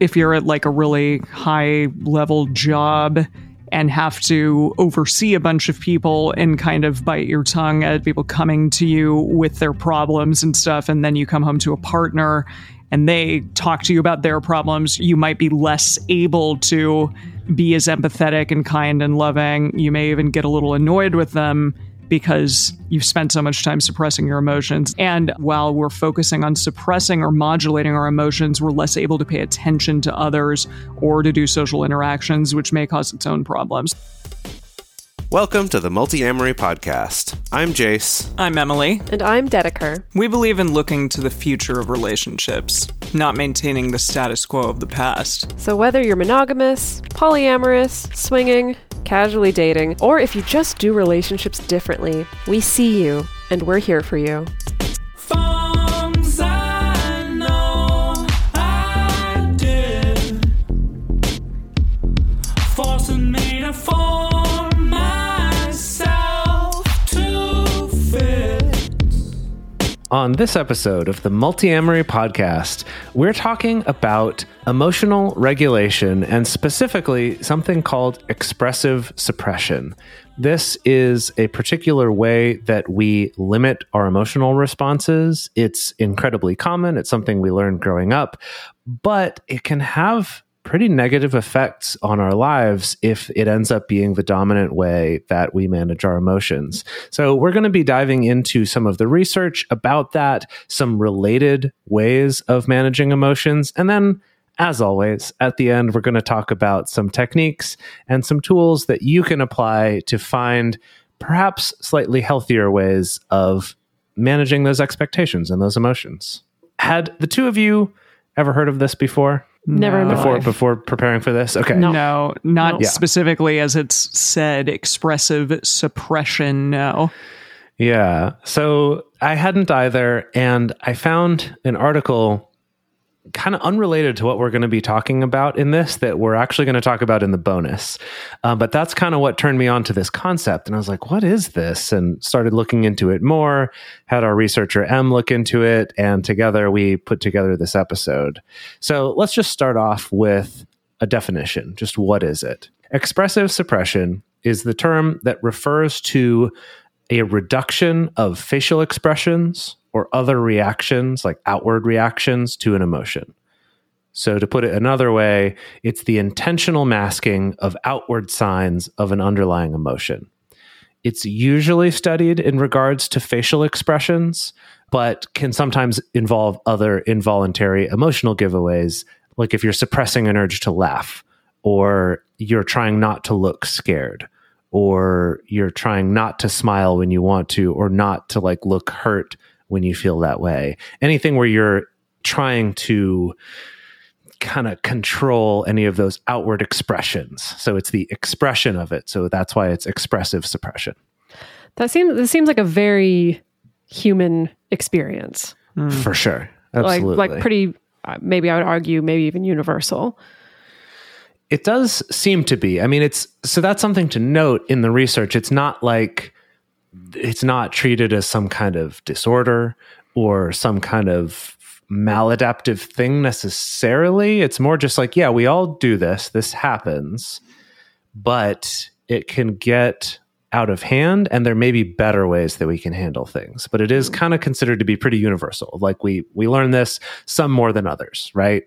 if you're at like a really high level job and have to oversee a bunch of people and kind of bite your tongue at people coming to you with their problems and stuff. And then you come home to a partner and they talk to you about their problems, you might be less able to be as empathetic and kind and loving. You may even get a little annoyed with them because you've spent so much time suppressing your emotions. And while we're focusing on suppressing or modulating our emotions, we're less able to pay attention to others or to do social interactions, which may cause its own problems. Welcome to the Multiamory Podcast. I'm Jase. I'm Emily. And I'm Dedeker. We believe in looking to the future of relationships, not maintaining the status quo of the past. So whether you're monogamous, polyamorous, swinging, casually dating, or if you just do relationships differently, we see you and we're here for you. On this episode of the Multiamory podcast, we're talking about emotional regulation and specifically something called expressive suppression. This is a particular way that we limit our emotional responses. It's incredibly common. It's something we learned growing up, but it can have pretty negative effects on our lives if it ends up being the dominant way that we manage our emotions. So, we're going to be diving into some of the research about that, some related ways of managing emotions, and then as always, at the end, we're going to talk about some techniques and some tools that you can apply to find perhaps slightly healthier ways of managing those expectations and those emotions. Had the two of you ever heard of this before? Never No. before before preparing for this? Okay. No. No, not No. Specifically as it's said, expressive suppression. No. Yeah. So I hadn't either. And I found an article kind of unrelated to what we're going to be talking about in this that we're actually going to talk about in the bonus. Uh, but that's kind of what turned me on to this concept. And I was like, what is this? And started looking into it more, had our researcher M look into it. And together we put together this episode. So let's just start off with a definition. Just what is it? Expressive suppression is the term that refers to a reduction of facial expressions or other reactions, like outward reactions to an emotion. So, to put it another way, it's the intentional masking of outward signs of an underlying emotion. It's usually studied in regards to facial expressions, but can sometimes involve other involuntary emotional giveaways, like if you're suppressing an urge to laugh, or you're trying not to look scared, or you're trying not to smile when you want to, or not to like look hurt when you feel that way. Anything where you're trying to kind of control any of those outward expressions. So it's the expression of it. So that's why it's expressive suppression. That seems this seems like a very human experience. For sure. Absolutely. Like like pretty uh, maybe I would argue maybe even universal. It does seem to be. I mean, it's so that's something to note in the research. It's not like it's not treated as some kind of disorder or some kind of maladaptive thing necessarily. It's more just like, yeah, we all do this. This happens, but it can get out of hand and there may be better ways that we can handle things. But it is kind of considered to be pretty universal. Like we we learn this some more than others, right?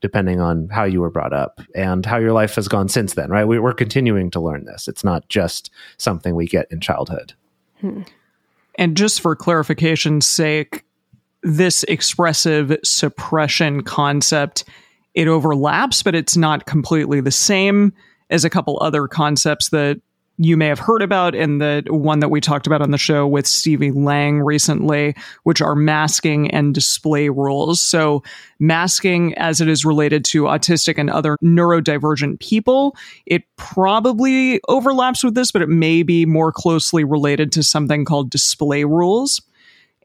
depending on how you were brought up and how your life has gone since then, right? We, we're continuing to learn this. It's not just something we get in childhood. And just for clarification's sake, this expressive suppression concept, it overlaps, but it's not completely the same as a couple other concepts that you may have heard about and the one that we talked about on the show with Stevie Lang recently, which are masking and display rules. So masking as it is related to autistic and other neurodivergent people, it probably overlaps with this, but it may be more closely related to something called display rules.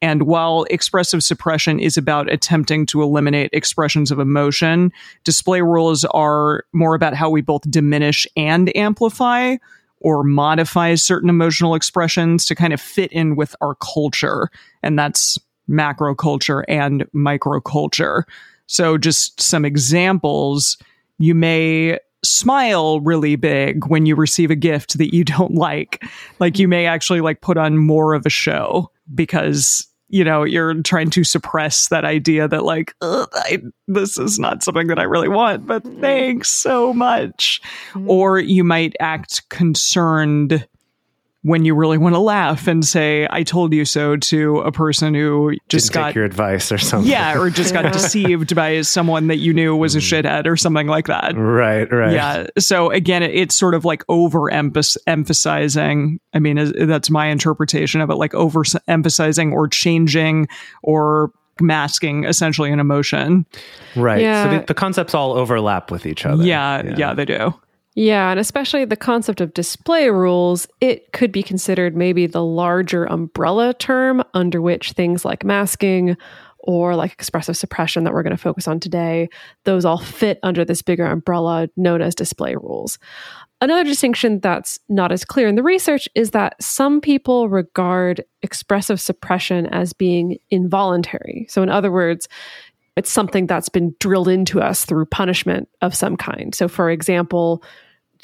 And while expressive suppression is about attempting to eliminate expressions of emotion, display rules are more about how we both diminish and amplify or modify certain emotional expressions to kind of fit in with our culture. And that's macro culture and micro culture. So, just some examples you may smile really big when you receive a gift that you don't like. Like, you may actually like put on more of a show because you know you're trying to suppress that idea that like I, this is not something that i really want but mm-hmm. thanks so much. Or mm-hmm. you might act concerned when you really want to laugh and say i told you so to a person who just Didn't got take your advice or something. yeah or just got deceived by someone that you knew was a mm. shithead or something like that Right, right. yeah. So again, it, it's sort of like over emphasizing. I mean, is- that's my interpretation of it, like over emphasizing or changing or masking essentially an emotion. Right. So Yeah. the, the concepts all overlap with each other. Yeah, yeah, they do. Yeah, and especially the concept of display rules, it could be considered maybe the larger umbrella term under which things like masking or like expressive suppression that we're going to focus on today, those all fit under this bigger umbrella known as display rules. Another distinction that's not as clear in the research is that some people regard expressive suppression as being involuntary. So, in other words, it's something that's been drilled into us through punishment of some kind. So, for example,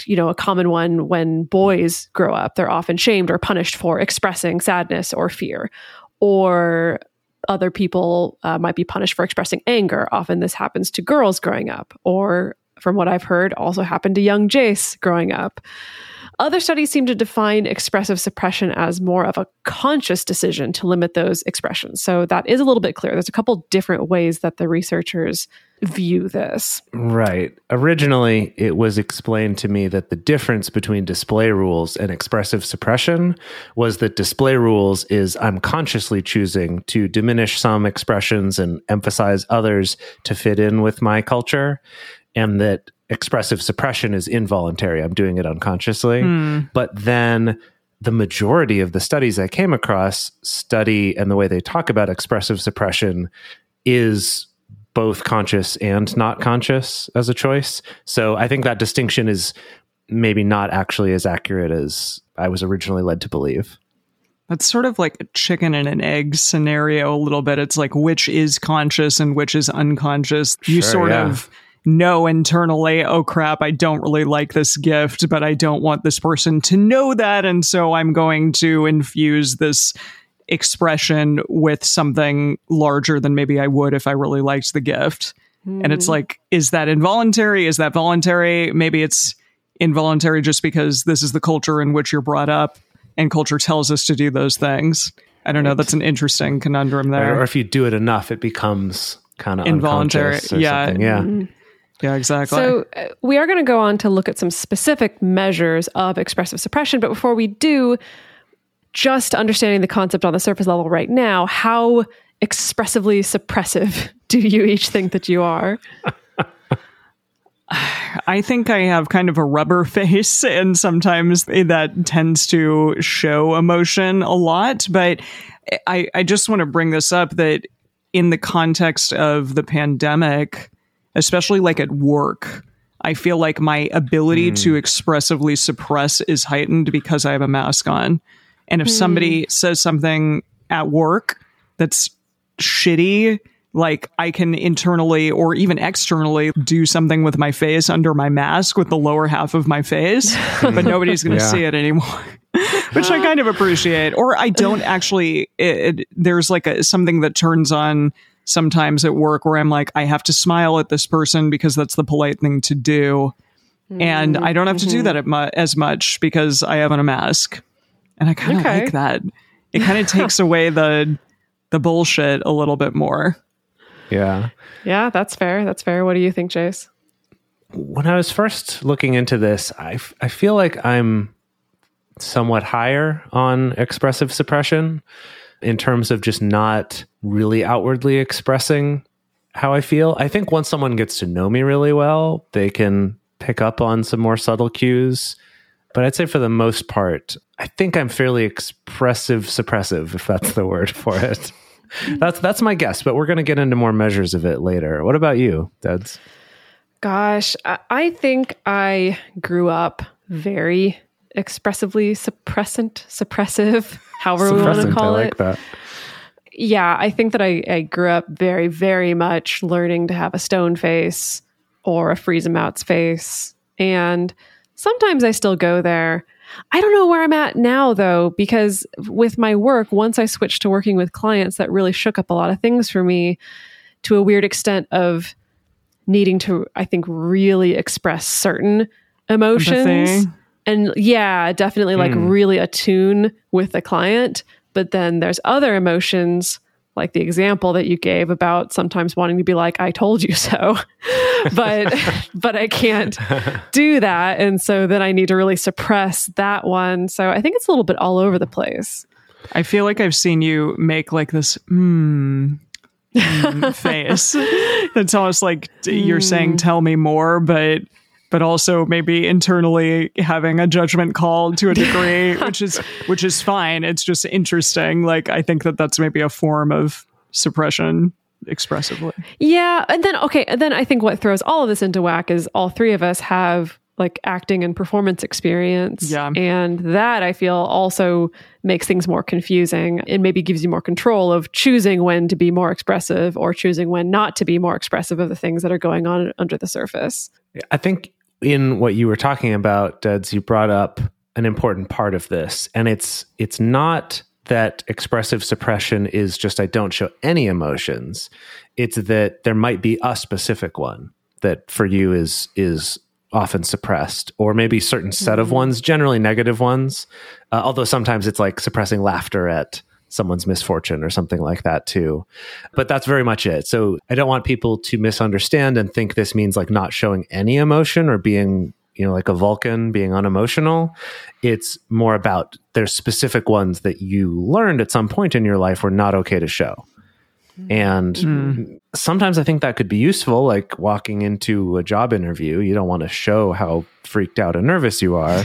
you know, a common one when boys grow up, they're often shamed or punished for expressing sadness or fear. Or other people uh, might be punished for expressing anger. Often this happens to girls growing up, or from what I've heard, also happened to young Jase growing up. Other studies seem to define expressive suppression as more of a conscious decision to limit those expressions. So that is a little bit clear. There's a couple different ways that the researchers view this. Right. Originally, it was explained to me that the difference between display rules and expressive suppression was that display rules is I'm consciously choosing to diminish some expressions and emphasize others to fit in with my culture, and that expressive suppression is involuntary. I'm doing it unconsciously. Hmm. But then the majority of the studies I came across study and the way they talk about expressive suppression is both conscious and not conscious as a choice. So I think that distinction is maybe not actually as accurate as I was originally led to believe. That's sort of like a chicken and an egg scenario a little bit. It's like which is conscious and which is unconscious. you Sure, sort yeah. of know internally, oh crap, I don't really like this gift, but I don't want this person to know that. And so I'm going to infuse this expression with something larger than maybe I would if I really liked the gift. And it's hmm. like, is that involuntary? Is that voluntary? Maybe it's involuntary just because this is the culture in which you're brought up and culture tells us to do those things. I don't know. That's an interesting conundrum there. Or if you do it enough, it becomes kind of Involuntary, unconscious or yeah. something. Mm-hmm. Yeah. Exactly. So, uh, we are going to go on to look at some specific measures of expressive suppression. But before we do, just understanding the concept on the surface level right now, how expressively suppressive do you each think that you are? I think I have kind of a rubber face, and sometimes that tends to show emotion a lot. But I, I just want to bring this up that in the context of the pandemic, especially like at work, I feel like my ability to hmm. expressively suppress is heightened because I have a mask on. And if hmm. somebody says something at work that's shitty, like I can internally or even externally do something with my face under my mask with the lower half of my face, but nobody's going to Yeah. see it anymore. Which I kind of appreciate, or I don't actually. It, it, there's like a, something that turns on sometimes at work where I'm like, I have to smile at this person because that's the polite thing to do, and I don't have to do mm-hmm. that at mu- as much because I have on a mask, and I kind of Okay. like that. It kind of takes away the the bullshit a little bit more. Yeah. Yeah, that's fair. That's fair. What do you think, Jase? When I was first looking into this, I, f- I feel like I'm somewhat higher on expressive suppression in terms of just not really outwardly expressing how I feel. I think once someone gets to know me really well, they can pick up on some more subtle cues. But I'd say for the most part, I think I'm fairly expressive suppressive, if that's the word for it. That's that's my guess, but we're going to get into more measures of it later. What about you, Deds? Gosh, I, I think I grew up very expressively suppressant, suppressive, however we want to call I it. that. yeah, I think that I, I grew up very, very much learning to have a stone face or a freeze em out's face. And sometimes I still go there. I don't know where I'm at now though, because with my work, once I switched to working with clients, that really shook up a lot of things for me to a weird extent of needing to, I think, really express certain emotions. Empathy. And yeah, definitely like Mm. really attune with the client. But then there's other emotions, like the example that you gave about sometimes wanting to be like, I told you so. but but I can't do that. And so then I need to really suppress that one. So I think it's a little bit all over the place. I feel like I've seen you make like this mm, mm face. It's almost like you're saying, "Tell me more," but but also maybe internally having a judgment call to a degree, which is which is fine. It's just interesting. Like I think that that's maybe a form of suppression expressively. Yeah, and then okay, and then I think what throws all of this into whack is all three of us have like acting and performance experience. Yeah. And that I feel also makes things more confusing and maybe gives you more control of choosing when to be more expressive or choosing when not to be more expressive of the things that are going on under the surface. I think in what you were talking about, Deds, you brought up an important part of this, and it's it's not that expressive suppression is just I don't show any emotions. It's that there might be a specific one that for you is is often suppressed, or maybe certain set of ones, generally negative ones. Uh, although sometimes it's like suppressing laughter at someone's misfortune or something like that too. But that's very much it. So I don't want people to misunderstand and think this means like not showing any emotion or being, you know, like a Vulcan, being unemotional. It's more about there's specific ones that you learned at some point in your life were not okay to show. And hmm. sometimes I think that could be useful, like walking into a job interview. You don't want to show how freaked out and nervous you are,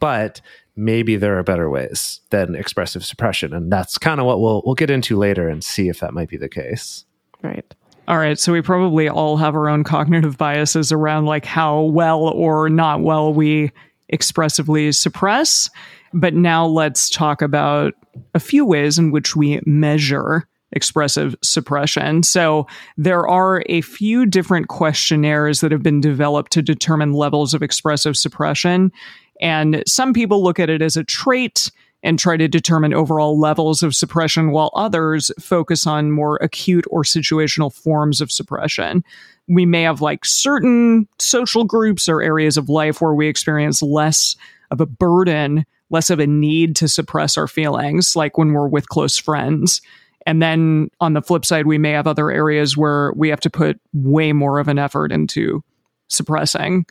but maybe there are better ways than expressive suppression. And that's kind of what we'll we'll get into later and see if that might be the case. Right. All right, so we probably all have our own cognitive biases around like how well or not well we expressively suppress. But now let's talk about a few ways in which we measure expressive suppression. So there are a few different questionnaires that have been developed to determine levels of expressive suppression. And some people look at it as a trait and try to determine overall levels of suppression, while others focus on more acute or situational forms of suppression. We may have like certain social groups or areas of life where we experience less of a burden, less of a need to suppress our feelings, like when we're with close friends. And then on the flip side, we may have other areas where we have to put way more of an effort into suppressing.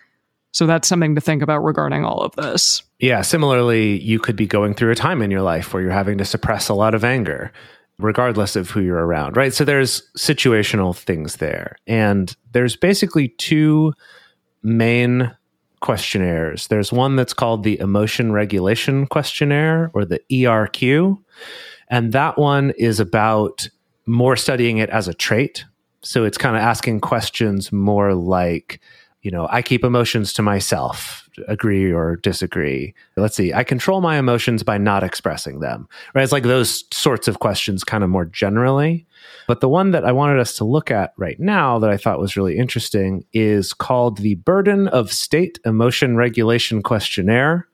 So that's something to think about regarding all of this. Yeah, similarly, you could be going through a time in your life where you're having to suppress a lot of anger, regardless of who you're around, right? So there's situational things there. And there's basically two main questionnaires. There's one that's called the Emotion Regulation Questionnaire or the ERQ. And that one is about more studying it as a trait. So it's kind of asking questions more like, you know, I keep emotions to myself, agree or disagree. Let's see, I control my emotions by not expressing them, right? It's like those sorts of questions, kind of more generally. But the one that I wanted us to look at right now that I thought was really interesting is called the Burden of State Emotion Regulation Questionnaire,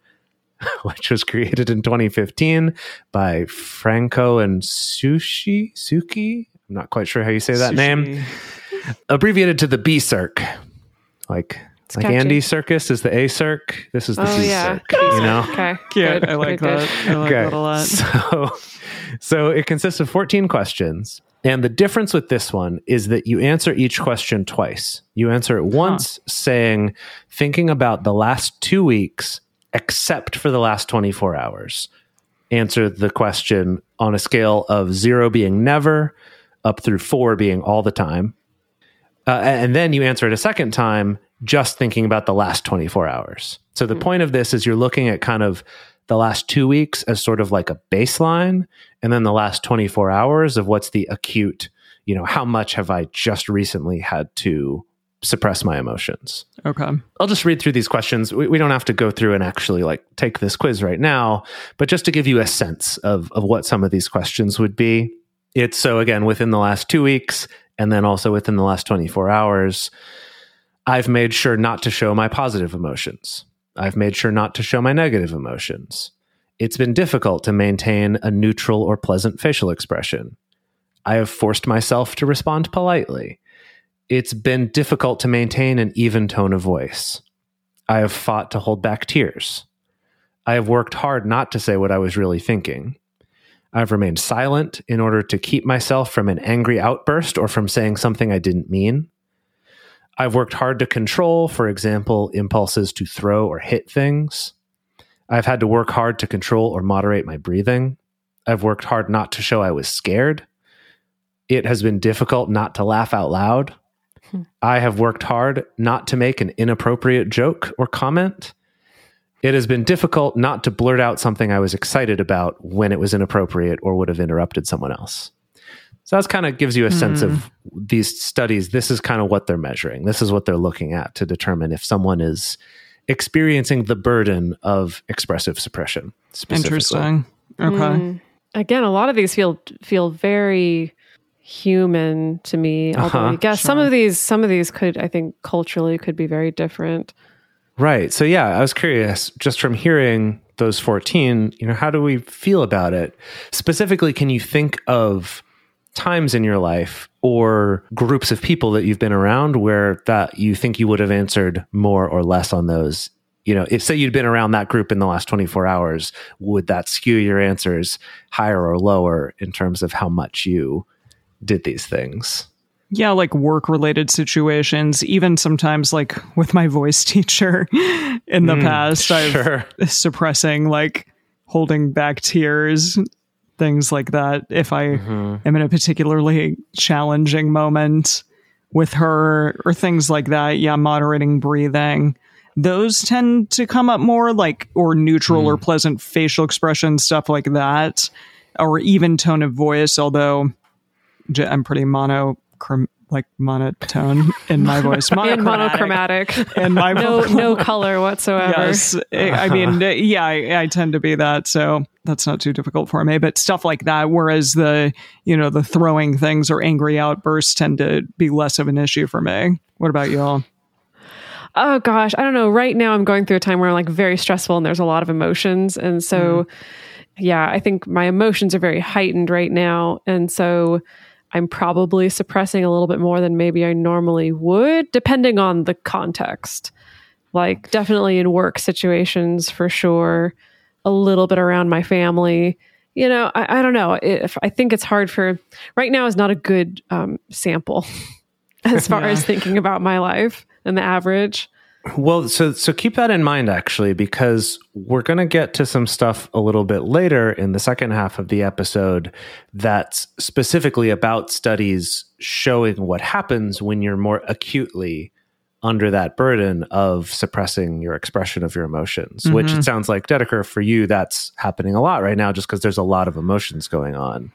which was created in 2015 by Franco and Sushi Suki. I'm not quite sure how you say that name abbreviated to the B Circ. Like it's like catchy. Andy Circus is the A Circ. This is the Oh B yeah. Circ. You know. Okay. Cute. Good. I like Good, that. good. I like that a lot. So, so it consists of 14 questions. And the difference with this one is that you answer each question twice. You answer it once saying, thinking about the last two weeks, except for the last 24 hours. Answer the question on a scale of zero being never, up through four being all the time. Uh, and then you answer it a second time, just thinking about the last 24 hours. So the point of this is you're looking at kind of the last two weeks as sort of like a baseline, and then the last 24 hours of what's the acute, you know, how much have I just recently had to suppress my emotions? Okay. I'll just read through these questions. We, we don't have to go through and actually like take this quiz right now, but just to give you a sense of, of what some of these questions would be. It's so, again, within the last two weeks, and then also within the last 24 hours, I've made sure not to show my positive emotions. I've made sure not to show my negative emotions. It's been difficult to maintain a neutral or pleasant facial expression. I have forced myself to respond politely. It's been difficult to maintain an even tone of voice. I have fought to hold back tears. I have worked hard not to say what I was really thinking. I've remained silent in order to keep myself from an angry outburst or from saying something I didn't mean. I've worked hard to control, for example, impulses to throw or hit things. I've had to work hard to control or moderate my breathing. I've worked hard not to show I was scared. It has been difficult not to laugh out loud. Hmm. I have worked hard not to make an inappropriate joke or comment. It has been difficult not to blurt out something I was excited about when it was inappropriate or would have interrupted someone else. So that's kind of gives you a sense of these studies. This is kind of what they're measuring. This is what they're looking at to determine if someone is experiencing the burden of expressive suppression. Interesting. Okay. Mm. Again, a lot of these feel feel very human to me. Although uh-huh, I guess sure. some of these some of these could I think culturally could be very different. Right. So yeah, I was curious just from hearing those 14, you know, how do we feel about it? Specifically, can you think of times in your life or groups of people that you've been around where that you think you would have answered more or less on those you know if say you'd been around that group in the last 24 hours would that skew your answers higher or lower in terms of how much you did these things yeah like work related situations even sometimes like with my voice teacher in the mm, past sure. i've suppressing like holding back tears things like that if I mm-hmm. am in a particularly challenging moment with her or things like that. Yeah, moderating breathing. Those tend to come up more like or neutral mm. or pleasant facial expression stuff like that or even tone of voice although I'm pretty monochrom like monotone in my voice, monochromatic, monochromatic, and my no no color whatsoever. Yes, I mean, yeah, I, I, tend to be that, so that's not too difficult for me. But stuff like that, whereas the you know the throwing things or angry outbursts tend to be less of an issue for me. What about y'all? Oh gosh, I don't know. Right now, I'm going through a time where I'm like very stressful and there's a lot of emotions, and so. Mm. Yeah, I think my emotions are very heightened right now. And so I'm probably suppressing a little bit more than maybe I normally would, depending on the context. Like, definitely in work situations for sure, a little bit around my family. You know, I, I don't know. If I think it's hard for right now is not a good um, sample as far yeah. as thinking about my life and the average. Well, so so keep that in mind actually because we're going to get to some stuff a little bit later in the second half of the episode that's specifically about studies showing what happens when you're more acutely under that burden of suppressing your expression of your emotions, mm-hmm. which it sounds like Dedeker for you that's happening a lot right now just because there's a lot of emotions going on.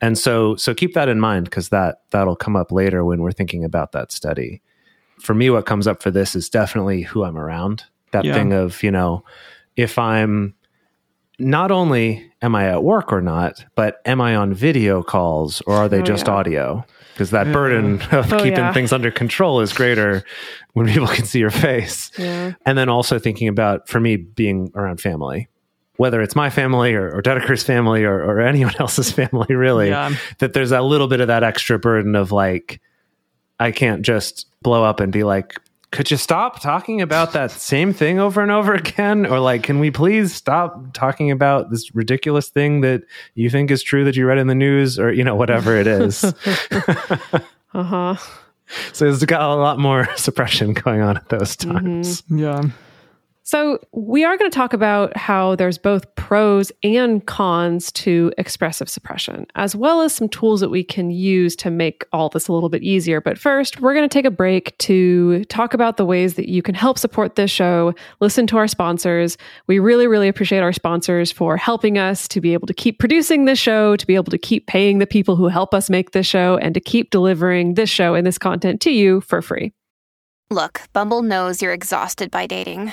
And so so keep that in mind because that that'll come up later when we're thinking about that study for me, what comes up for this is definitely who I'm around. That yeah. thing of, you know, if I'm not only am I at work or not, but am I on video calls or are they oh, just yeah. audio? Because that burden of oh, keeping yeah. things under control is greater when people can see your face. And then also thinking about, for me, being around family, whether it's my family or, or Dedeker's family or, or anyone else's family, really, that there's a little bit of that extra burden of like, I can't just blow up and be like, could you stop talking about that same thing over and over again? Or like, can we please stop talking about this ridiculous thing that you think is true that you read in the news or, you know, whatever it is. uh huh. So it's got a lot more suppression going on at those mm-hmm. times. Mm-hmm. Yeah. So, we are going to talk about how there's both pros and cons to expressive suppression, as well as some tools that we can use to make all this a little bit easier. But first, we're going to take a break to talk about the ways that you can help support this show, listen to our sponsors. We really, really appreciate our sponsors for helping us to be able to keep producing this show, to be able to keep paying the people who help us make this show, and to keep delivering this show and this content to you for free. Look, Bumble knows you're exhausted by dating.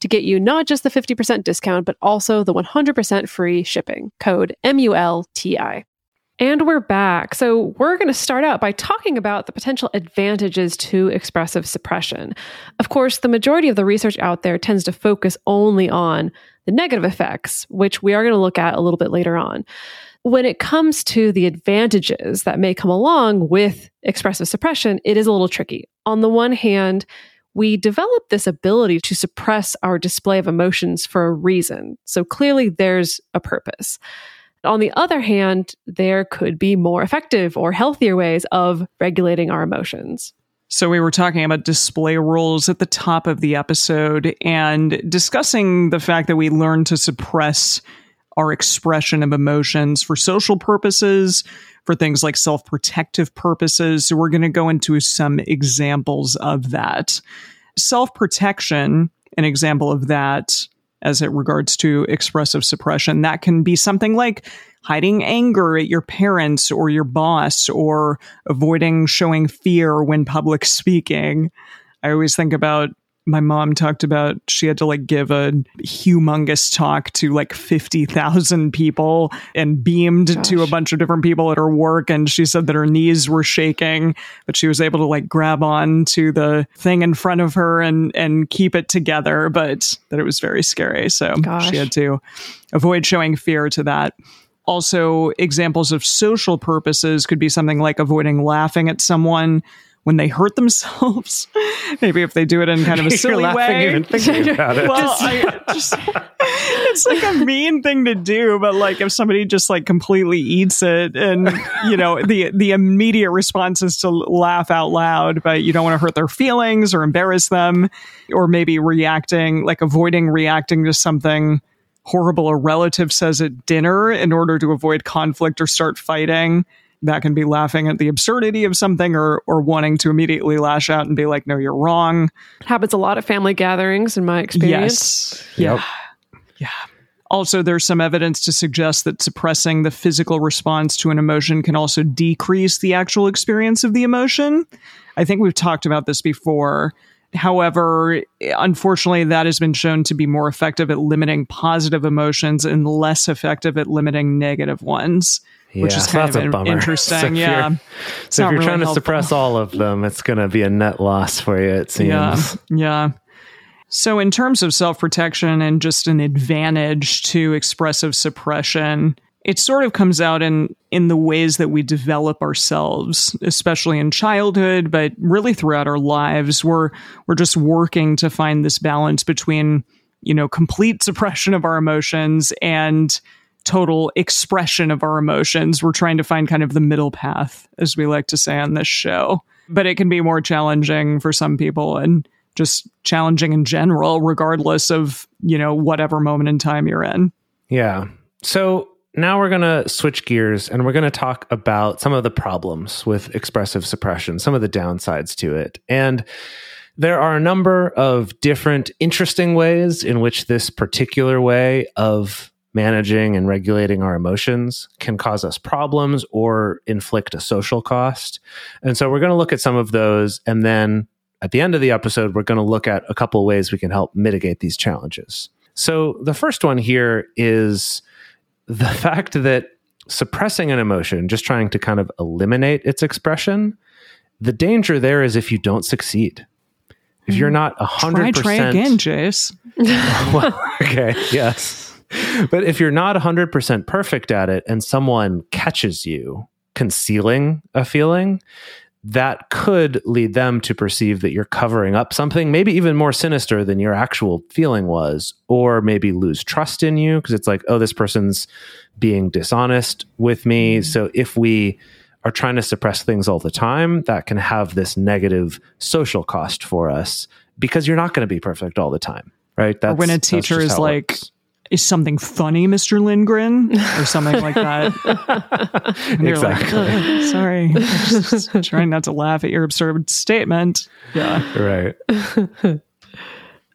to get you not just the 50% discount, but also the 100% free shipping. Code M U L T I. And we're back. So, we're going to start out by talking about the potential advantages to expressive suppression. Of course, the majority of the research out there tends to focus only on the negative effects, which we are going to look at a little bit later on. When it comes to the advantages that may come along with expressive suppression, it is a little tricky. On the one hand, we develop this ability to suppress our display of emotions for a reason. So clearly, there's a purpose. On the other hand, there could be more effective or healthier ways of regulating our emotions. So, we were talking about display rules at the top of the episode and discussing the fact that we learn to suppress our expression of emotions for social purposes, for things like self protective purposes. So, we're going to go into some examples of that. Self protection, an example of that as it regards to expressive suppression. That can be something like hiding anger at your parents or your boss or avoiding showing fear when public speaking. I always think about my mom talked about she had to like give a humongous talk to like 50,000 people and beamed Gosh. to a bunch of different people at her work. And she said that her knees were shaking, but she was able to like grab on to the thing in front of her and, and keep it together, but that it was very scary. So Gosh. she had to avoid showing fear to that. Also, examples of social purposes could be something like avoiding laughing at someone when they hurt themselves. Maybe if they do it in kind of a silly way. Even thinking about it. well, I just, it's like a mean thing to do, but like if somebody just like completely eats it, and you know the the immediate response is to laugh out loud, but you don't want to hurt their feelings or embarrass them, or maybe reacting like avoiding reacting to something horrible a relative says at dinner in order to avoid conflict or start fighting that can be laughing at the absurdity of something or or wanting to immediately lash out and be like, no, you're wrong. It happens a lot at family gatherings in my experience. Yes. Yeah. Yep. Yeah. Also, there's some evidence to suggest that suppressing the physical response to an emotion can also decrease the actual experience of the emotion. I think we've talked about this before. However, unfortunately, that has been shown to be more effective at limiting positive emotions and less effective at limiting negative ones yeah, which is kind of in- interesting. So yeah. so if you're really trying to helpful. suppress all of them, it's going to be a net loss for you, it seems. Yeah. Yeah. So, in terms of self protection and just an advantage to expressive suppression, it sort of comes out in in the ways that we develop ourselves, especially in childhood, but really throughout our lives. We're we're just working to find this balance between, you know, complete suppression of our emotions and total expression of our emotions. We're trying to find kind of the middle path, as we like to say on this show. But it can be more challenging for some people. And just challenging in general, regardless of, you know, whatever moment in time you're in. Yeah. So now we're going to switch gears and we're going to talk about some of the problems with expressive suppression, some of the downsides to it. And there are a number of different interesting ways in which this particular way of managing and regulating our emotions can cause us problems or inflict a social cost. And so we're going to look at some of those. And then at the end of the episode, we're going to look at a couple ways we can help mitigate these challenges. So the first one here is the fact that suppressing an emotion, just trying to kind of eliminate its expression, the danger there is if you don't succeed. If you're hmm. not a hundred Try, try again, Jase. well, okay, yes. But if you're not 100% perfect at it and someone catches you concealing a feeling, that could lead them to perceive that you're covering up something, maybe even more sinister than your actual feeling was, or maybe lose trust in you because it's like, oh, this person's being dishonest with me. Mm. So if we are trying to suppress things all the time, that can have this negative social cost for us because you're not going to be perfect all the time, right? Or when a teacher is like, works. Is something funny, Mr. Lindgren? Or something like that. And you're like, Exactly. "Uh, sorry. I'm just trying not to laugh at your absurd statement. Yeah. right.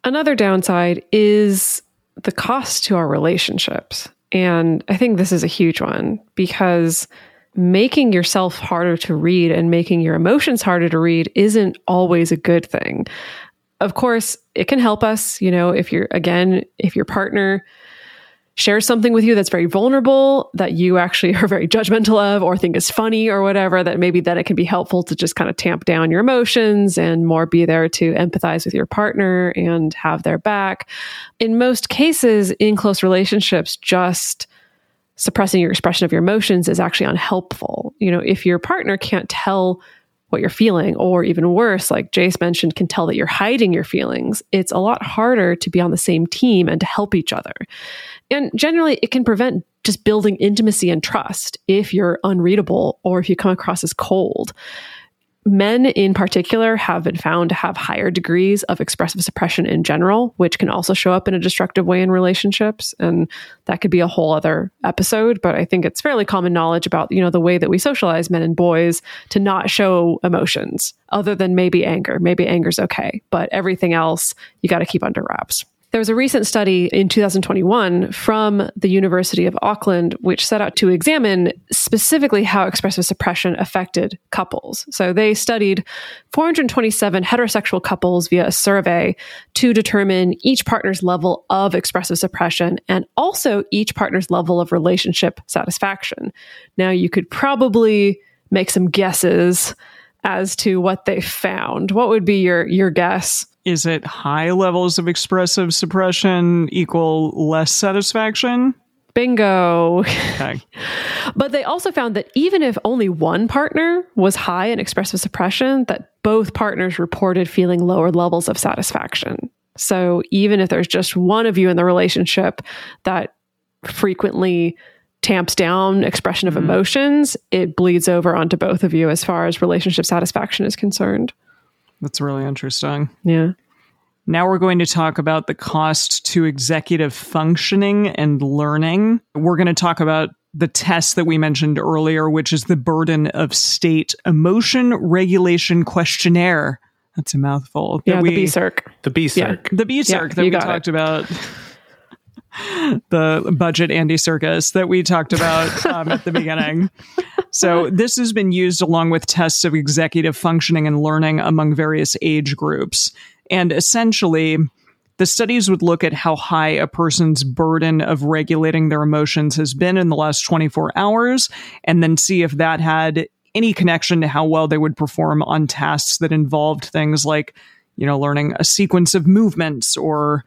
Another downside is the cost to our relationships. And I think this is a huge one because making yourself harder to read and making your emotions harder to read isn't always a good thing. Of course, it can help us, you know, if you're, again, if your partner shares something with you that's very vulnerable that you actually are very judgmental of or think is funny or whatever that maybe that it can be helpful to just kind of tamp down your emotions and more be there to empathize with your partner and have their back. In most cases in close relationships just suppressing your expression of your emotions is actually unhelpful. You know if your partner can't tell what you're feeling, or even worse, like Jase mentioned, can tell that you're hiding your feelings, it's a lot harder to be on the same team and to help each other. And generally, it can prevent just building intimacy and trust if you're unreadable or if you come across as cold. Men in particular have been found to have higher degrees of expressive suppression in general, which can also show up in a destructive way in relationships. And that could be a whole other episode, but I think it's fairly common knowledge about, you know, the way that we socialize men and boys to not show emotions other than maybe anger. Maybe anger's okay, but everything else you got to keep under wraps. There was a recent study in 2021 from the University of Auckland, which set out to examine specifically how expressive suppression affected couples. So they studied 427 heterosexual couples via a survey to determine each partner's level of expressive suppression and also each partner's level of relationship satisfaction. Now, you could probably make some guesses as to what they found. What would be your your guess? Is it high levels of expressive suppression equal less satisfaction? Bingo. Okay. But they also found that even if only one partner was high in expressive suppression, that both partners reported feeling lower levels of satisfaction. So even if there's just one of you in the relationship that frequently tamps down expression of mm-hmm. emotions, it bleeds over onto both of you as far as relationship satisfaction is concerned. That's really interesting. Yeah. Now we're going to talk about the cost to executive functioning and learning. We're going to talk about the test that we mentioned earlier, which is the burden of state emotion regulation questionnaire. That's a mouthful. that Yeah, we, the BCIRC. The B circ. the BCIRC Yeah, that we got it. talked about. the budget Andy Circus that we talked about um, at the beginning. So, uh-huh. this has been used along with tests of executive functioning and learning among various age groups. And essentially, the studies would look at how high a person's burden of regulating their emotions has been in the last 24 hours, and then see if that had any connection to how well they would perform on tasks that involved things like, you know, learning a sequence of movements or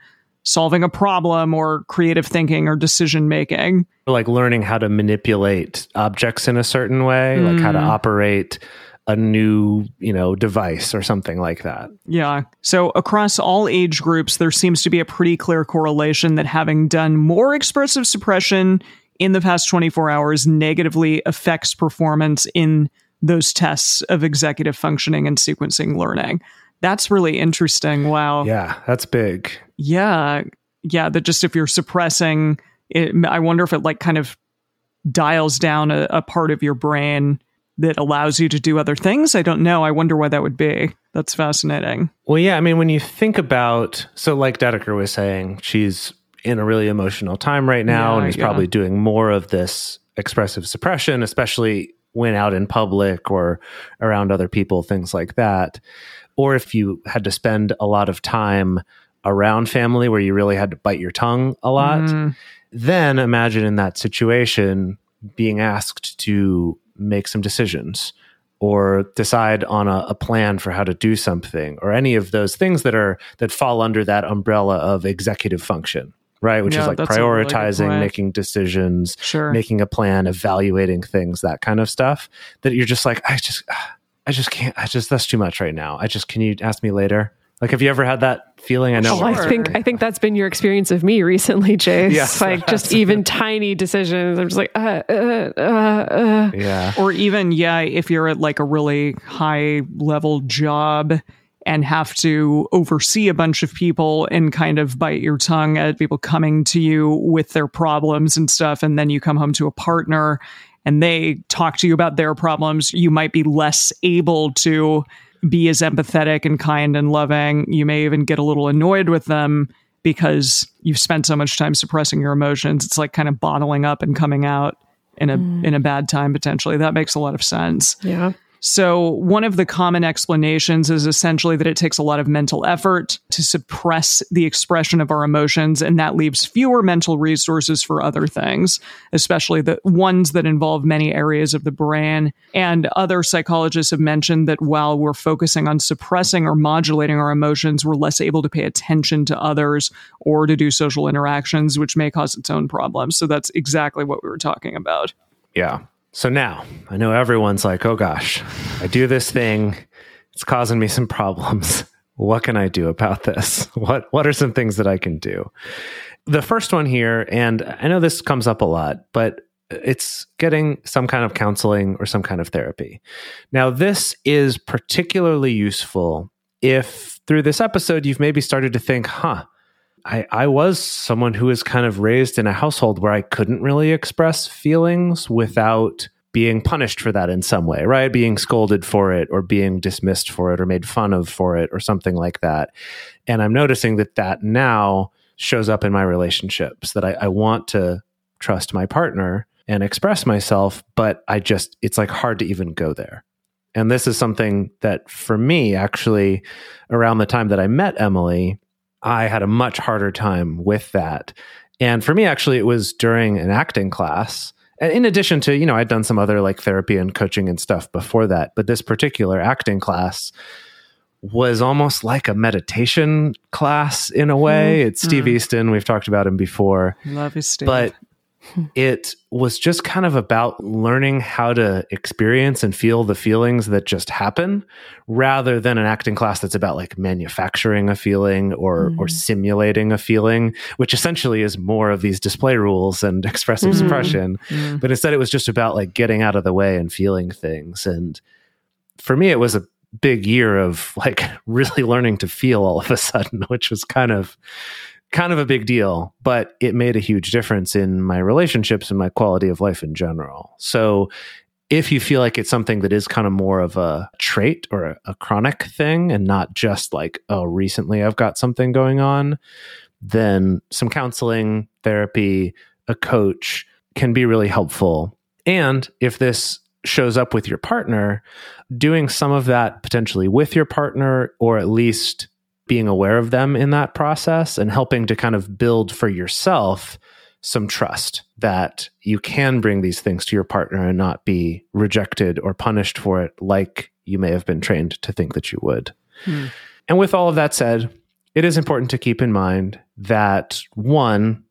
solving a problem or creative thinking or decision making. like learning how to manipulate objects in a certain way, like how to mm. operate a new, you know, device or something like that. Yeah. So across all age groups, there seems to be a pretty clear correlation that having done more expressive suppression in the past 24 hours negatively affects performance in those tests of executive functioning and sequencing learning. That's really interesting. Wow. Yeah, that's big. Yeah. Yeah. That just if you're suppressing it, I wonder if it like kind of dials down a, a part of your brain that allows you to do other things. I don't know. I wonder why that would be. That's fascinating. Well, yeah. I mean, when you think about, so like Dedeker was saying, she's in a really emotional time right now Yeah, and is yeah. probably doing more of this expressive suppression, especially when out in public or around other people, things like that. Or if you had to spend a lot of time around family where you really had to bite your tongue a lot, Mm, then imagine in that situation being asked to make some decisions or decide on a, a plan for how to do something or any of those things that are that fall under that umbrella of executive function right? Which Yeah, is like a really prioritizing making decisions sure. making a plan evaluating things that kind of stuff that you're just like i just i just can't i just that's too much right now i just can you ask me later like have you ever had that feeling i know Oh, I think I think that's been your experience of me recently, Jase. Yes, like just even tiny decisions. I'm just like, uh, uh, uh, uh. yeah or even yeah if you're at like a really high level job and have to oversee a bunch of people and kind of bite your tongue at people coming to you with their problems and stuff and then you come home to a partner and they talk to you about their problems you might be less able to be as empathetic and kind and loving you may even get a little annoyed with them because you've spent so much time suppressing your emotions it's like kind of bottling up and coming out in a mm. in a bad time potentially. That makes a lot of sense. Yeah. So, one of the common explanations is essentially that it takes a lot of mental effort to suppress the expression of our emotions, and that leaves fewer mental resources for other things, especially the ones that involve many areas of the brain. And other psychologists have mentioned that while we're focusing on suppressing or modulating our emotions, we're less able to pay attention to others or to do social interactions, which may cause its own problems. So, that's exactly what we were talking about. Yeah. So now I know everyone's like, oh gosh, I do this thing. It's causing me some problems. What can I do about this? What what are some things that I can do? The first one here, and I know this comes up a lot, but it's getting some kind of counseling or some kind of therapy. Now, this is particularly useful if through this episode you've maybe started to think, huh, I, I was someone who was kind of raised in a household where I couldn't really express feelings without being punished for that in some way, right? Being scolded for it or being dismissed for it or made fun of for it or something like that. And I'm noticing that that now shows up in my relationships that I, I want to trust my partner and express myself, but I just, it's like hard to even go there. And this is something that for me, actually, around the time that I met Emily, I had a much harder time with that. And for me, actually, it was during an acting class. And in addition to, you know, I'd done some other like therapy and coaching and stuff before that. But this particular acting class was almost like a meditation class in a way. Hmm. It's Steve hmm. Easton. We've talked about him before Love you, Steve. but it was just kind of about learning how to experience and feel the feelings that just happen rather than an acting class that's about like manufacturing a feeling or or simulating a feeling which essentially is more of these display rules and expressive suppression. Mm. but instead it was just about like getting out of the way and feeling things. And for me it was a big year of like really learning to feel all of a sudden which was kind of kind of a big deal but it made a huge difference in my relationships and my quality of life in general. So if you feel like it's something that is kind of more of a trait or a, a chronic thing and not just like oh recently i've got something going on then some counseling therapy a coach can be really helpful. And if this shows up with your partner doing some of that potentially with your partner or at least being aware of them in that process and helping to kind of build for yourself some trust that you can bring these things to your partner and not be rejected or punished for it like you may have been trained to think that you would. Hmm. And with all of that said, it is important to keep in mind that one,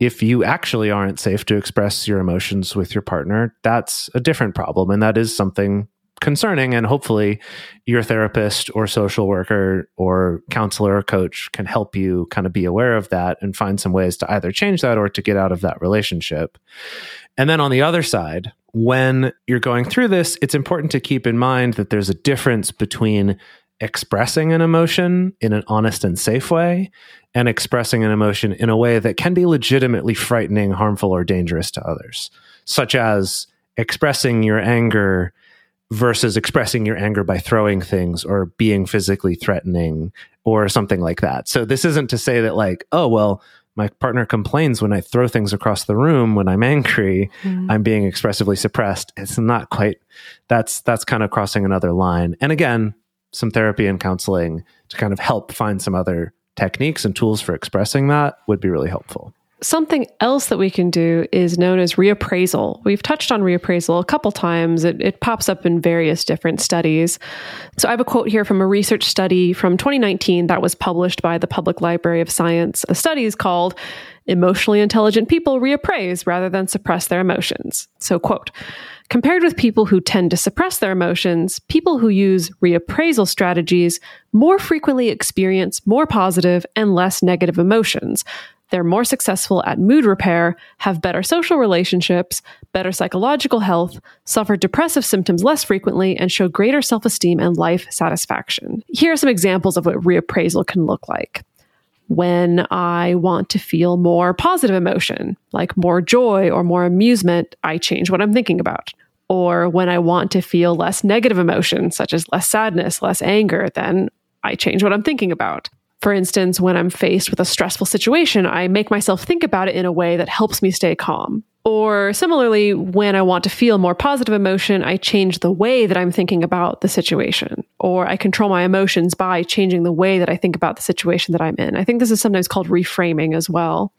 if you actually aren't safe to express your emotions with your partner, that's a different problem. And that is something concerning. And hopefully, your therapist or social worker or counselor or coach can help you kind of be aware of that and find some ways to either change that or to get out of that relationship. And then on the other side, when you're going through this, it's important to keep in mind that there's a difference between expressing an emotion in an honest and safe way and expressing an emotion in a way that can be legitimately frightening, harmful, or dangerous to others, such as expressing your anger versus expressing your anger by throwing things or being physically threatening or something like that. So this isn't to say that like, oh well, my partner complains when I throw things across the room when I'm angry, mm. I'm being expressively suppressed. It's not quite that's that's kind of crossing another line. And again, some therapy and counseling to kind of help find some other techniques and tools for expressing that would be really helpful. Something else that we can do is known as reappraisal. We've touched on reappraisal a couple times. It, it, pops up in various different studies. So I have a quote here from a research study from 2019 that was published by the Public Library of Science. The study is called Emotionally Intelligent People Reappraise Rather Than Suppress Their Emotions. So, quote, Compared with people who tend to suppress their emotions, people who use reappraisal strategies more frequently experience more positive and less negative emotions, they're more successful at mood repair, have better social relationships, better psychological health, suffer depressive symptoms less frequently, and show greater self esteem and life satisfaction. Here are some examples of what reappraisal can look like. When I want to feel more positive emotion, like more joy or more amusement, I change what I'm thinking about. Or when I want to feel less negative emotion, such as less sadness, less anger, then I change what I'm thinking about. For instance, when I'm faced with a stressful situation, I make myself think about it in a way that helps me stay calm. Or similarly, when I want to feel more positive emotion, I change the way that I'm thinking about the situation. Or I control my emotions by changing the way that I think about the situation that I'm in. I think this is sometimes called reframing as well.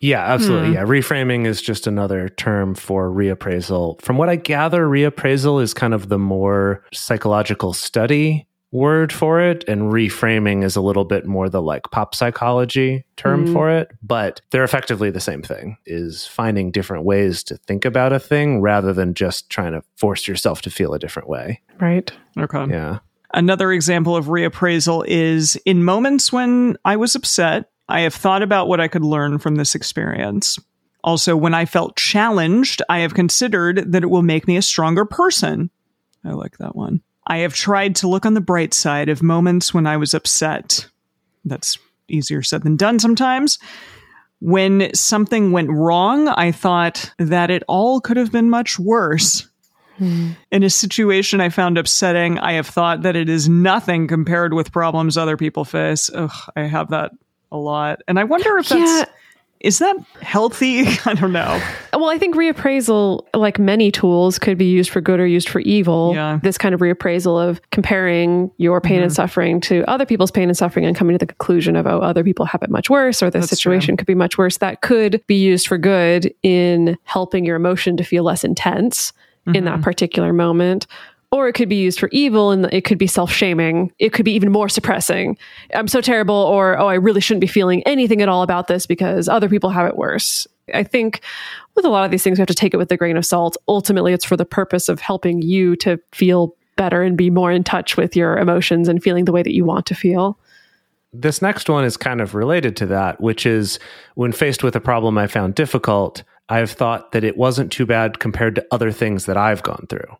Yeah, absolutely. Hmm. Yeah. Reframing is just another term for reappraisal. From what I gather, reappraisal is kind of the more psychological study word for it and reframing is a little bit more the like pop psychology term mm. for it but they're effectively the same thing is finding different ways to think about a thing rather than just trying to force yourself to feel a different way. Right. Okay. Yeah. Another example of reappraisal is in moments when i was upset i have thought about what i could learn from this experience. Also when i felt challenged i have considered that it will make me a stronger person. I like that one I have tried to look on the bright side of moments when I was upset. That's easier said than done sometimes. When something went wrong, I thought that it all could have been much worse. Hmm. In a situation I found upsetting, I have thought that it is nothing compared with problems other people face. Ugh, I have that a lot. And I wonder if that's yeah. Is that healthy? I don't know. Well, I think reappraisal, like many tools, could be used for good or used for evil. Yeah. This kind of reappraisal of comparing your pain mm-hmm. and suffering to other people's pain and suffering and coming to the conclusion of, oh, other people have it much worse or this That's situation true. could be much worse. That could be used for good in helping your emotion to feel less intense mm-hmm. in that mm-hmm. particular moment or it could be used for evil and it could be self-shaming. It could be even more suppressing. I'm so terrible or oh i really shouldn't be feeling anything at all about this because other people have it worse. I think with a lot of these things we have to take it with a grain of salt. Ultimately it's for the purpose of helping you to feel better and be more in touch with your emotions and feeling the way that you want to feel. This next one is kind of related to that which is when faced with a problem i found difficult i've thought that it wasn't too bad compared to other things that i've gone through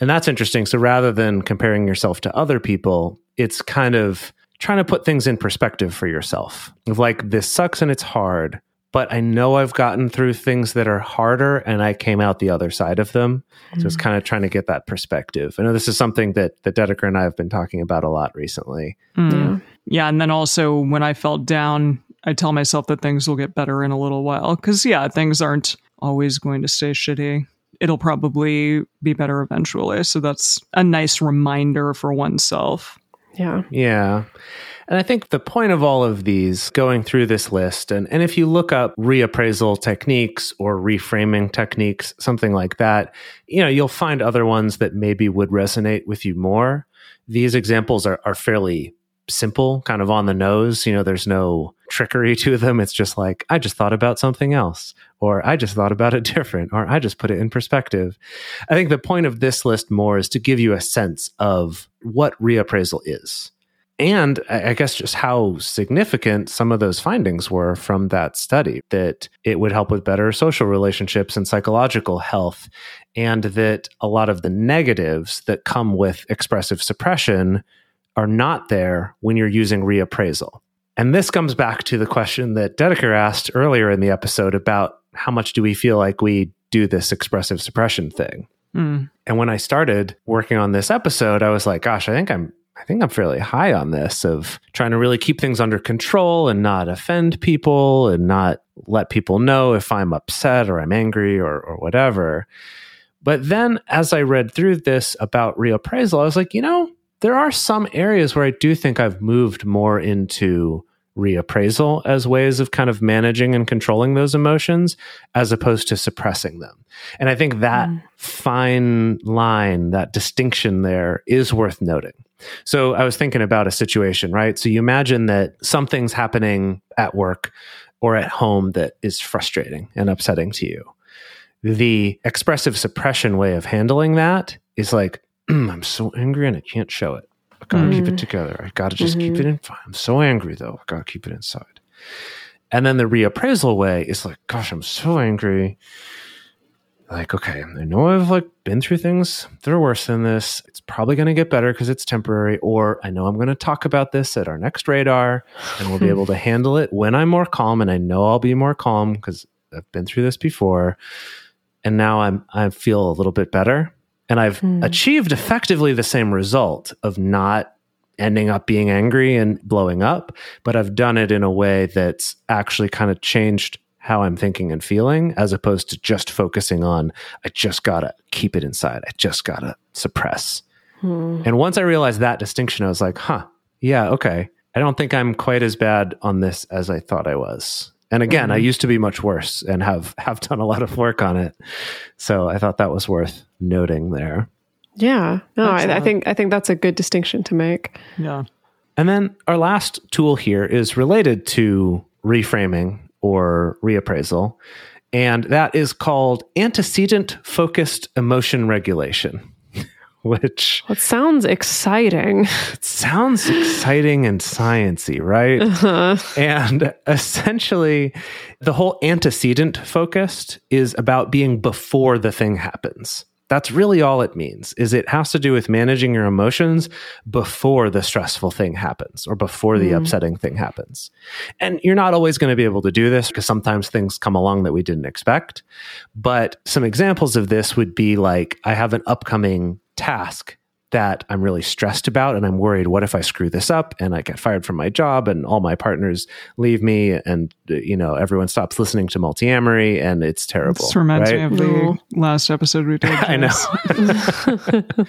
and that's interesting. So rather than comparing yourself to other people, it's kind of trying to put things in perspective for yourself. Of like, this sucks and it's hard, but I know I've gotten through things that are harder and I came out the other side of them. Mm-hmm. So it's mm. kind of trying to get that perspective. I know this is something that, that Dedeker and I have been talking about a lot recently. Mm. Yeah. yeah. And then also when I felt down, I tell myself that things will get better in a little while. Cause yeah, things aren't always going to stay shitty it'll probably be better eventually. So that's a nice reminder for oneself. Yeah. Yeah. And I think the point of all of these going through this list, and, and if you look up reappraisal techniques or reframing techniques, something like that, you know, you'll find other ones that maybe would resonate with you more. These examples are, are fairly simple, kind of on the nose. You know, there's no trickery to them. It's just like, I just thought about something else, or I just thought about it different, or I just put it in perspective. I think the point of this list more is to give you a sense of what reappraisal is. And I guess just how significant some of those findings were from that study that it would help with better social relationships and psychological health, and that a lot of the negatives that come with expressive suppression are not there when you're using reappraisal. And this comes back to the question that Dedeker asked earlier in the episode about how much do we feel like we do this expressive suppression thing. Mm. And when I started working on this episode, I was like, gosh, I think I'm I think I'm fairly high on this of trying to really keep things under control and not offend people and not let people know if I'm upset or I'm angry or, or whatever. But then as I read through this about reappraisal, I was like, you know, there are some areas where I do think I've moved more into reappraisal as ways of kind of managing and controlling those emotions as opposed to suppressing them. And I think that mm. fine line, that distinction there is worth noting. So I was thinking about a situation, right? So you imagine that something's happening at work or at home that is frustrating and upsetting to you. The expressive suppression way of handling that is like, I'm so angry and I can't show it. I gotta mm. keep it mm. together. I gotta just mm-hmm. keep it in. I'm so angry though. I gotta keep it inside. And then the reappraisal way is like, gosh, I'm so angry like okay i know i've like been through things that are worse than this it's probably going to get better because it's temporary or i know i'm going to talk about this at our next radar and we'll be able to handle it when i'm more calm and i know i'll be more calm because i've been through this before and now i'm i feel a little bit better and i've mm. achieved effectively the same result of not ending up being angry and blowing up but i've done it in a way that's actually kind of changed how I'm thinking and feeling as opposed to just focusing on, I just gotta keep it inside. I just gotta suppress. Hmm. And once I realized that distinction, I was like, huh, yeah, okay. I don't think I'm quite as bad on this as I thought I was. And again, mm-hmm. I used to be much worse and have have done a lot of work on it. So I thought that was worth noting there. Yeah. No, I, I think I think that's a good distinction to make. Yeah. And then our last tool here is related to reframing or reappraisal. And that is called antecedent focused emotion regulation, which. Well, it sounds exciting. It sounds exciting and sciency, right? Uh-huh. And essentially, the whole antecedent focused is about being before the thing happens. That's really all it means is it has to do with managing your emotions before the stressful thing happens or before the mm. upsetting thing happens. And you're not always going to be able to do this because sometimes things come along that we didn't expect. But some examples of this would be like I have an upcoming task that I'm really stressed about and I'm worried what if I screw this up and I get fired from my job and all my partners leave me and uh, you know everyone stops listening to multiamory and it's terrible. This reminds right? me of the last episode we did. I know.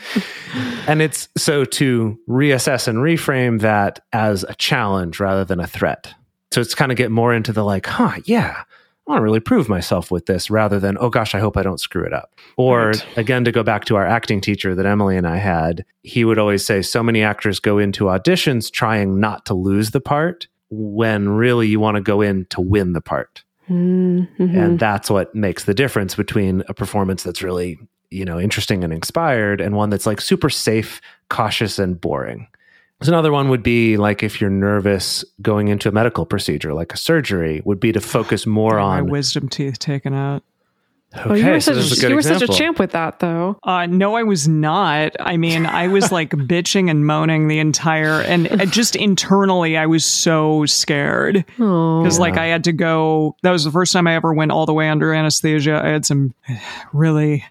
and it's so to reassess and reframe that as a challenge rather than a threat. So it's kind of get more into the like, huh, yeah, I want to really prove myself with this rather than, oh gosh, I hope I don't screw it up. Or right. again, to go back to our acting teacher that Emily and I had, he would always say, so many actors go into auditions trying not to lose the part when really you want to go in to win the part. Mm-hmm. And that's what makes the difference between a performance that's really, you know, interesting and inspired and one that's like super safe, cautious, and boring. So another one would be like if you're nervous going into a medical procedure, like a surgery, would be to focus more on my wisdom teeth taken out. Okay, oh, you were, so such, a, you were such a champ with that, though. Uh, no, I was not. I mean, I was like bitching and moaning the entire, and just internally, I was so scared because, like, I had to go. That was the first time I ever went all the way under anesthesia. I had some really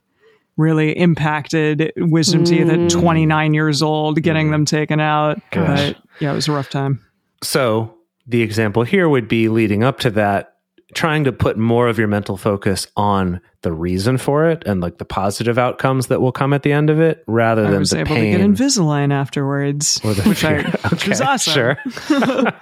really impacted wisdom mm. teeth at 29 years old, getting mm. them taken out. Gosh. But yeah, it was a rough time. So the example here would be leading up to that trying to put more of your mental focus on the reason for it and like the positive outcomes that will come at the end of it rather I than was the able pain. to get Invisalign afterwards, which, I, which was awesome. Sure.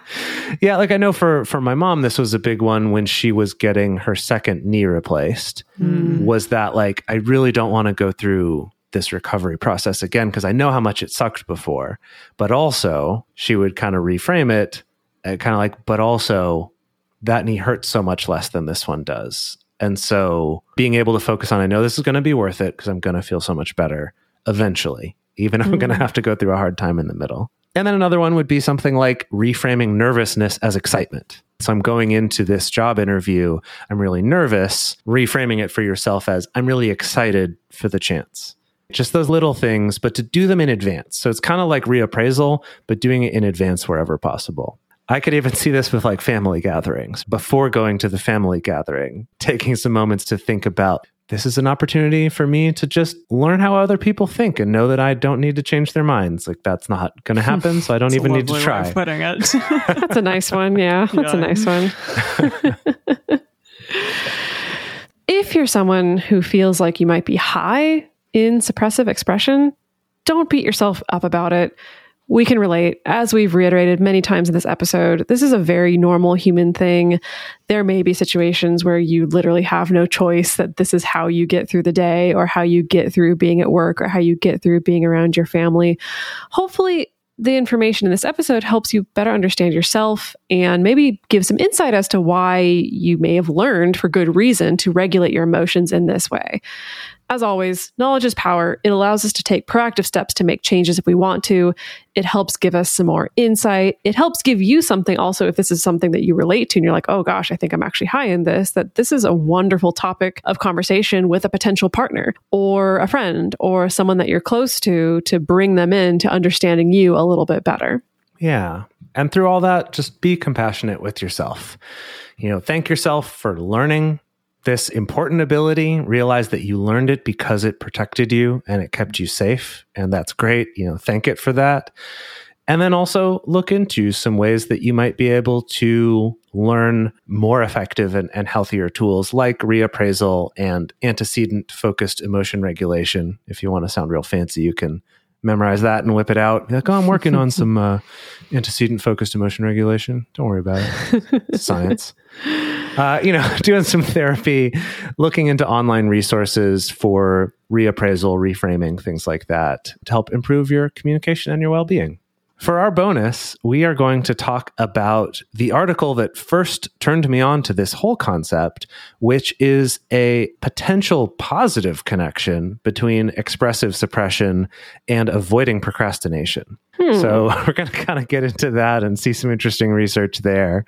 yeah, like I know for for my mom, this was a big one when she was getting her second knee replaced. Mm. Was that like I really don't want to go through this recovery process again because I know how much it sucked before, but also she would kind of reframe it, uh, kind of like, but also that knee hurts so much less than this one does. And so being able to focus on, I know this is going to be worth it because I'm going to feel so much better eventually, even if mm-hmm. I'm going to have to go through a hard time in the middle. And then another one would be something like reframing nervousness as excitement. So I'm going into this job interview, I'm really nervous, reframing it for yourself as I'm really excited for the chance. just those little things, but to do them in advance. So it's kind of like reappraisal, but doing it in advance wherever possible. I could even see this with like family gatherings. Before going to the family gathering, taking some moments to think about this is an opportunity for me to just learn how other people think and know that I don't need to change their minds. Like that's not going to happen, so I don't even need to try. putting it. That's a nice one. Yeah, that's a nice one. if you're someone who feels like you might be high in suppressive expression, don't beat yourself up about it. We can relate. As we've reiterated many times in this episode, this is a very normal human thing. There may be situations where you literally have no choice that this is how you get through the day or how you get through being at work or how you get through being around your family. Hopefully, the information in this episode helps you better understand yourself and maybe give some insight as to why you may have learned for good reason to regulate your emotions in this way. As always, knowledge is power. It allows us to take proactive steps to make changes if we want to. It helps give us some more insight. It helps give you something also if this is something that you relate to and you're like, oh gosh, I think I'm actually high in this, that this is a wonderful topic of conversation with a potential partner or a friend or someone that you're close to to bring them in to understanding you a little bit better. Yeah. And through all that, just be compassionate with yourself. You know, thank yourself for learning this important ability. Realize that you learned it because it protected you and it kept you safe. And that's great. You know, thank it for that. And then also look into some ways that you might be able to learn more effective and, and healthier tools like reappraisal and antecedent focused emotion regulation. If you want to sound real fancy, you can memorize that and whip it out. Be like, oh, I'm working on some uh, antecedent focused emotion regulation. Don't worry about it. Science. Uh, you know, doing some therapy, looking into online resources for reappraisal, reframing, things like that to help improve your communication and your well being. For our bonus, we are going to talk about the article that first turned me on to this whole concept, which is a potential positive connection between expressive suppression and avoiding procrastination. Hmm. So, we're going to kind of get into that and see some interesting research there.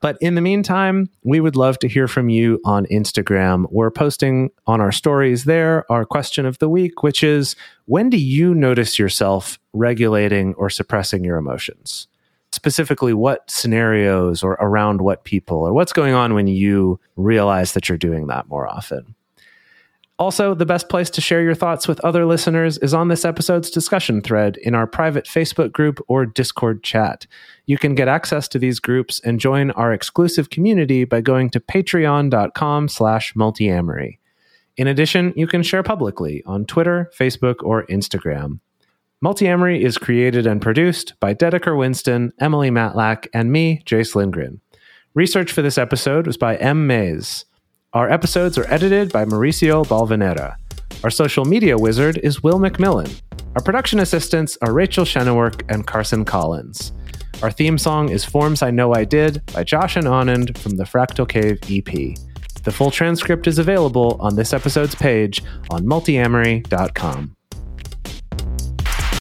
But in the meantime, we would love to hear from you on Instagram. We're posting on our stories there our question of the week, which is when do you notice yourself regulating or suppressing your emotions? Specifically, what scenarios or around what people, or what's going on when you realize that you're doing that more often? Also, the best place to share your thoughts with other listeners is on this episode's discussion thread in our private Facebook group or Discord chat. You can get access to these groups and join our exclusive community by going to patreon.com slash multiamory. In addition, you can share publicly on Twitter, Facebook, or Instagram. Multiamory is created and produced by Dedeker Winston, Emily Matlack, and me, Jase Lindgren. Research for this episode was by M. Mays. Our episodes are edited by Mauricio Balvanera. Our social media wizard is Will McMillan. Our production assistants are Rachel Shennework and Carson Collins. Our theme song is Forms I Know I Did by Josh and Anand from the Fractal Cave EP. The full transcript is available on this episode's page on multiamory.com.